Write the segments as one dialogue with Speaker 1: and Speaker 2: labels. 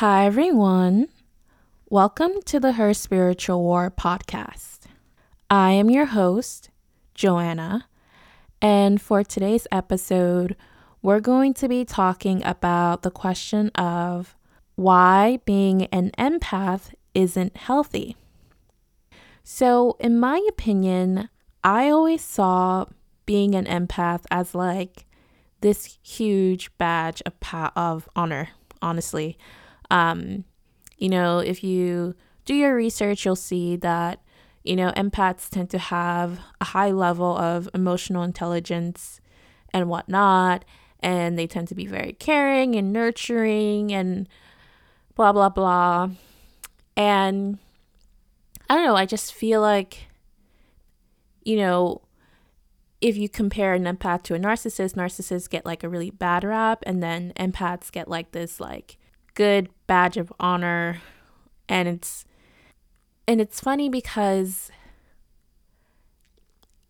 Speaker 1: Hi, everyone. Welcome to the Her Spiritual War podcast. I am your host, Joanna, and for today's episode, we're going to be talking about the question of why being an empath isn't healthy. So, in my opinion, I always saw being an empath as like this huge badge of, pa- of honor, honestly. Um, you know, if you do your research, you'll see that, you know, empaths tend to have a high level of emotional intelligence and whatnot. And they tend to be very caring and nurturing and blah, blah, blah. And I don't know, I just feel like, you know, if you compare an empath to a narcissist, narcissists get like a really bad rap, and then empaths get like this like good badge of honor. And it's and it's funny because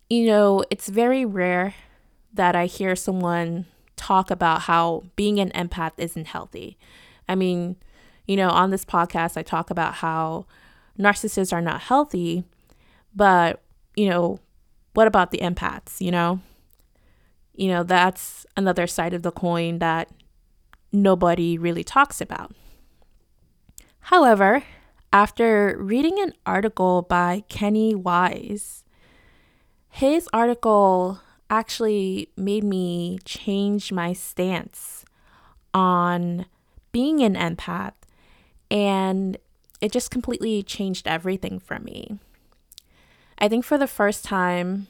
Speaker 1: you know, it's very rare that I hear someone talk about how being an empath isn't healthy. I mean, you know, on this podcast, I talk about how narcissists are not healthy, but, you know, what about the empaths, you know? You know, that's another side of the coin that nobody really talks about. However, after reading an article by Kenny Weiss, his article actually made me change my stance on being an empath, and it just completely changed everything for me. I think for the first time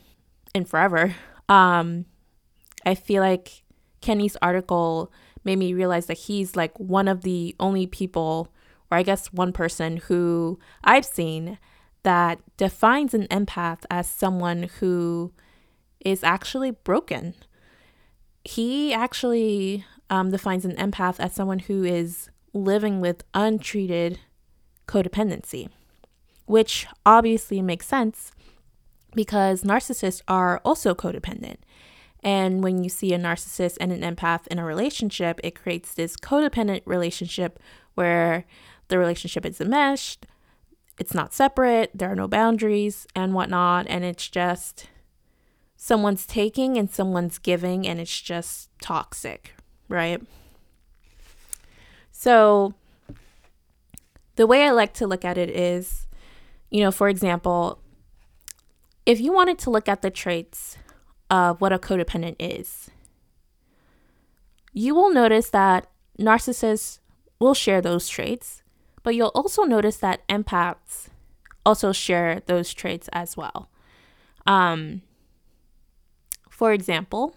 Speaker 1: in forever, um, I feel like Kenny's article made me realize that he's like one of the only people, or I guess one person who I've seen that defines an empath as someone who is actually broken. He actually um, defines an empath as someone who is living with untreated codependency, which obviously makes sense because narcissists are also codependent. And when you see a narcissist and an empath in a relationship, it creates this codependent relationship where the relationship is enmeshed, it's not separate, there are no boundaries and whatnot, and it's just someone's taking and someone's giving, and it's just toxic, right? So, the way I like to look at it is, you know, for example, if you wanted to look at the traits of what a codependent is, you will notice that narcissists will share those traits, but you'll also notice that empaths also share those traits as well. Um, for example,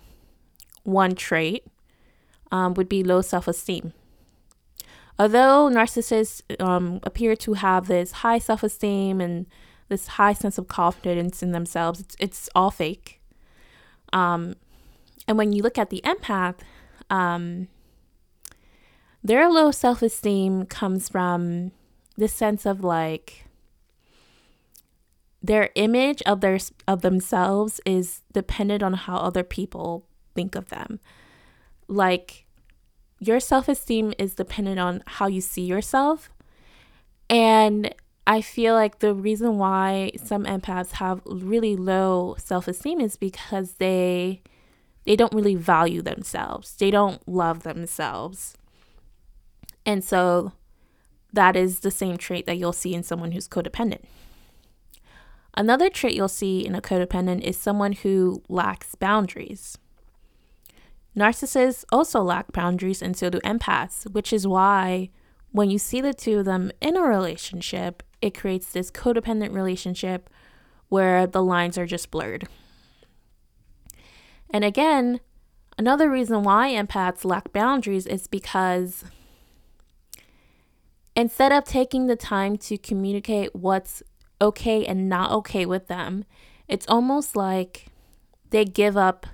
Speaker 1: one trait um, would be low self esteem. Although narcissists um, appear to have this high self esteem and this high sense of confidence in themselves. It's, it's all fake. Um, and when you look at the empath, um, their low self esteem comes from this sense of like their image of their of themselves is dependent on how other people think of them. Like your self esteem is dependent on how you see yourself. And I feel like the reason why some empaths have really low self-esteem is because they they don't really value themselves. They don't love themselves. And so that is the same trait that you'll see in someone who's codependent. Another trait you'll see in a codependent is someone who lacks boundaries. Narcissists also lack boundaries, and so do empaths, which is why when you see the two of them in a relationship, it creates this codependent relationship where the lines are just blurred. And again, another reason why empaths lack boundaries is because instead of taking the time to communicate what's okay and not okay with them, it's almost like they give up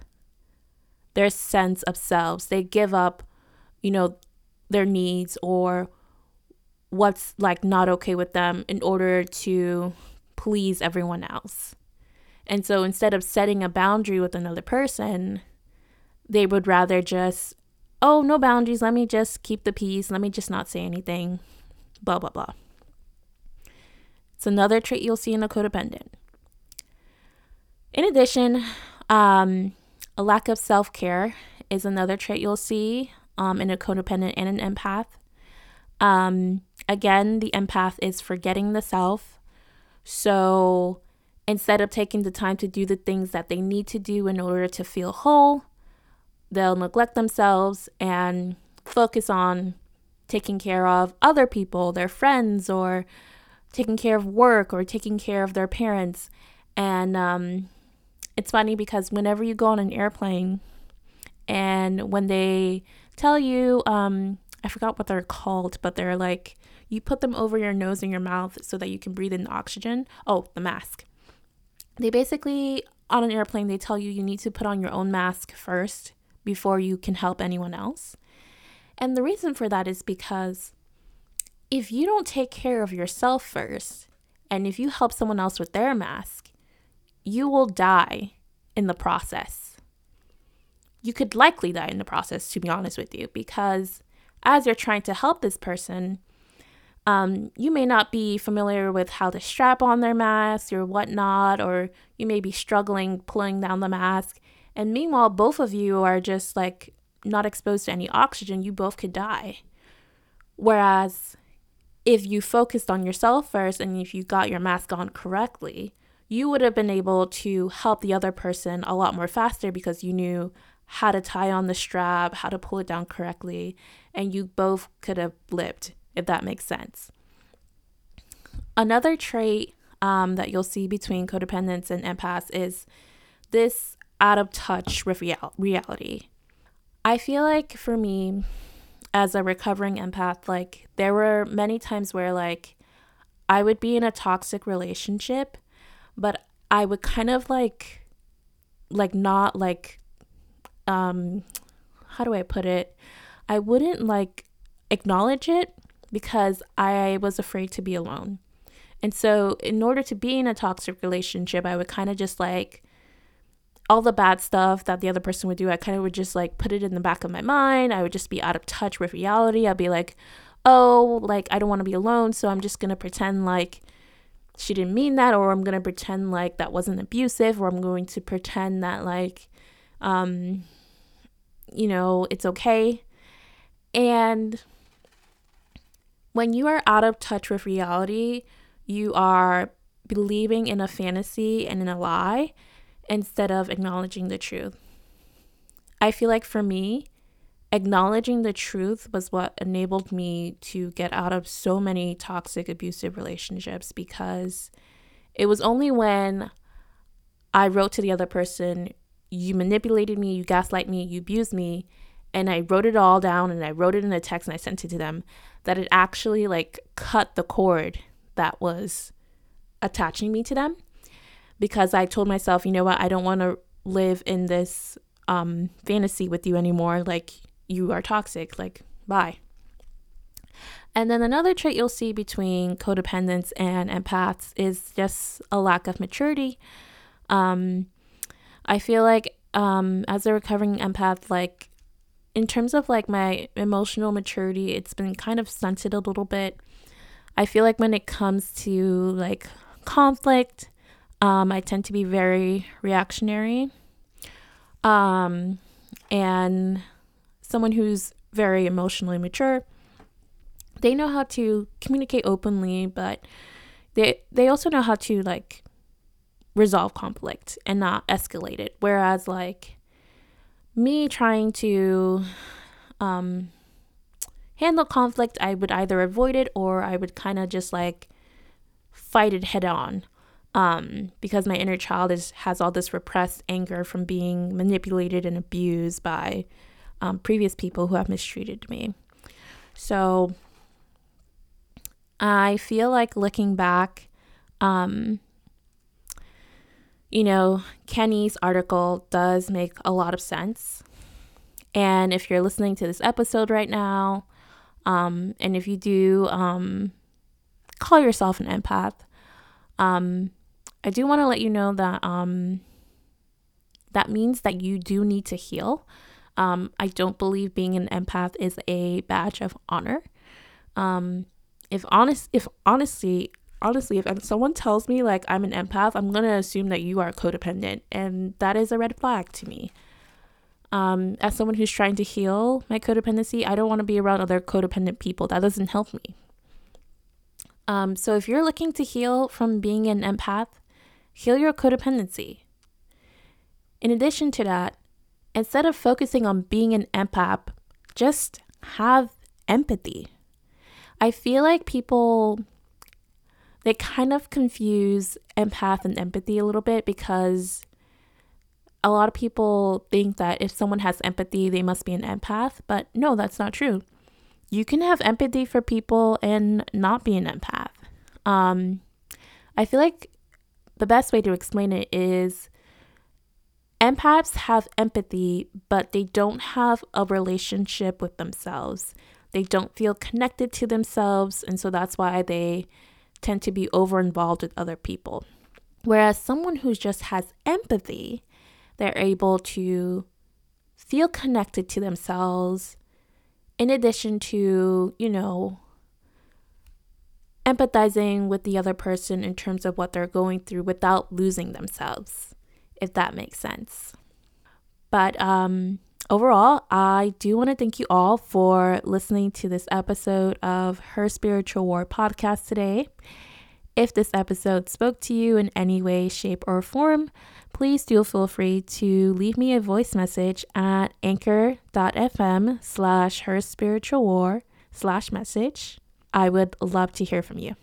Speaker 1: their sense of selves. They give up, you know, their needs or what's like not okay with them in order to please everyone else. And so instead of setting a boundary with another person, they would rather just oh, no boundaries. Let me just keep the peace. Let me just not say anything. Blah, blah, blah. It's another trait you'll see in a codependent. In addition, um, a lack of self care is another trait you'll see um, in a codependent and an empath. Um, again, the empath is forgetting the self. So instead of taking the time to do the things that they need to do in order to feel whole, they'll neglect themselves and focus on taking care of other people, their friends, or taking care of work or taking care of their parents. And um, it's funny because whenever you go on an airplane and when they tell you, um, I forgot what they're called, but they're like, you put them over your nose and your mouth so that you can breathe in the oxygen. Oh, the mask. They basically, on an airplane, they tell you you need to put on your own mask first before you can help anyone else. And the reason for that is because if you don't take care of yourself first, and if you help someone else with their mask, you will die in the process. You could likely die in the process, to be honest with you, because as you're trying to help this person, um, you may not be familiar with how to strap on their mask or whatnot, or you may be struggling pulling down the mask. And meanwhile, both of you are just like not exposed to any oxygen, you both could die. Whereas if you focused on yourself first and if you got your mask on correctly, you would have been able to help the other person a lot more faster because you knew how to tie on the strap, how to pull it down correctly, and you both could have lived, if that makes sense. Another trait um, that you'll see between codependents and empaths is this out of touch with real- reality. I feel like for me, as a recovering empath, like there were many times where like I would be in a toxic relationship, but I would kind of like like not like um how do I put it? I wouldn't like acknowledge it because I was afraid to be alone. And so in order to be in a toxic relationship, I would kind of just like all the bad stuff that the other person would do, I kind of would just like put it in the back of my mind. I would just be out of touch with reality. I'd be like, oh, like I don't want to be alone, so I'm just going to pretend like she didn't mean that, or I'm going to pretend like that wasn't abusive, or I'm going to pretend that like, um, you know, it's okay. And when you are out of touch with reality, you are believing in a fantasy and in a lie instead of acknowledging the truth. I feel like for me, acknowledging the truth was what enabled me to get out of so many toxic, abusive relationships because it was only when I wrote to the other person, You manipulated me, you gaslight me, you abused me, and I wrote it all down and I wrote it in a text and I sent it to them, that it actually like cut the cord that was attaching me to them because I told myself, you know what, I don't want to live in this um, fantasy with you anymore. Like, you are toxic. Like, bye. And then another trait you'll see between codependents and empaths is just a lack of maturity. Um, I feel like um, as a recovering empath, like in terms of like my emotional maturity, it's been kind of stunted a little bit. I feel like when it comes to like conflict, um, I tend to be very reactionary. Um, and someone who's very emotionally mature, they know how to communicate openly, but they they also know how to like resolve conflict and not escalate it. Whereas like me trying to um, handle conflict, I would either avoid it or I would kind of just like fight it head on um, because my inner child is has all this repressed anger from being manipulated and abused by um, previous people who have mistreated me. So I feel like looking back, um, you know, Kenny's article does make a lot of sense. And if you're listening to this episode right now, um, and if you do um, call yourself an empath, um, I do want to let you know that um, that means that you do need to heal. Um, I don't believe being an empath is a badge of honor. Um, if honest, if honestly, honestly, if someone tells me like I'm an empath, I'm gonna assume that you are codependent, and that is a red flag to me. Um, as someone who's trying to heal my codependency, I don't want to be around other codependent people. That doesn't help me. Um, so if you're looking to heal from being an empath, heal your codependency. In addition to that, instead of focusing on being an empath, just have empathy. I feel like people they kind of confuse empath and empathy a little bit because a lot of people think that if someone has empathy, they must be an empath, but no, that's not true you can have empathy for people and not be an empath. Um, I feel like the best way to explain it is empaths have empathy, but they don't have a relationship with themselves. They don't feel connected to themselves, and so that's why they tend to be over involved with other people. Whereas someone who just has empathy, they're able to feel connected to themselves, in addition to, you know, empathizing with the other person in terms of what they're going through without losing themselves, if that makes sense. But um, overall, I do want to thank you all for listening to this episode of Her Spiritual War podcast today. If this episode spoke to you in any way, shape, or form, please do feel free to leave me a voice message at anchor.fm slash her spiritual war slash message. I would love to hear from you.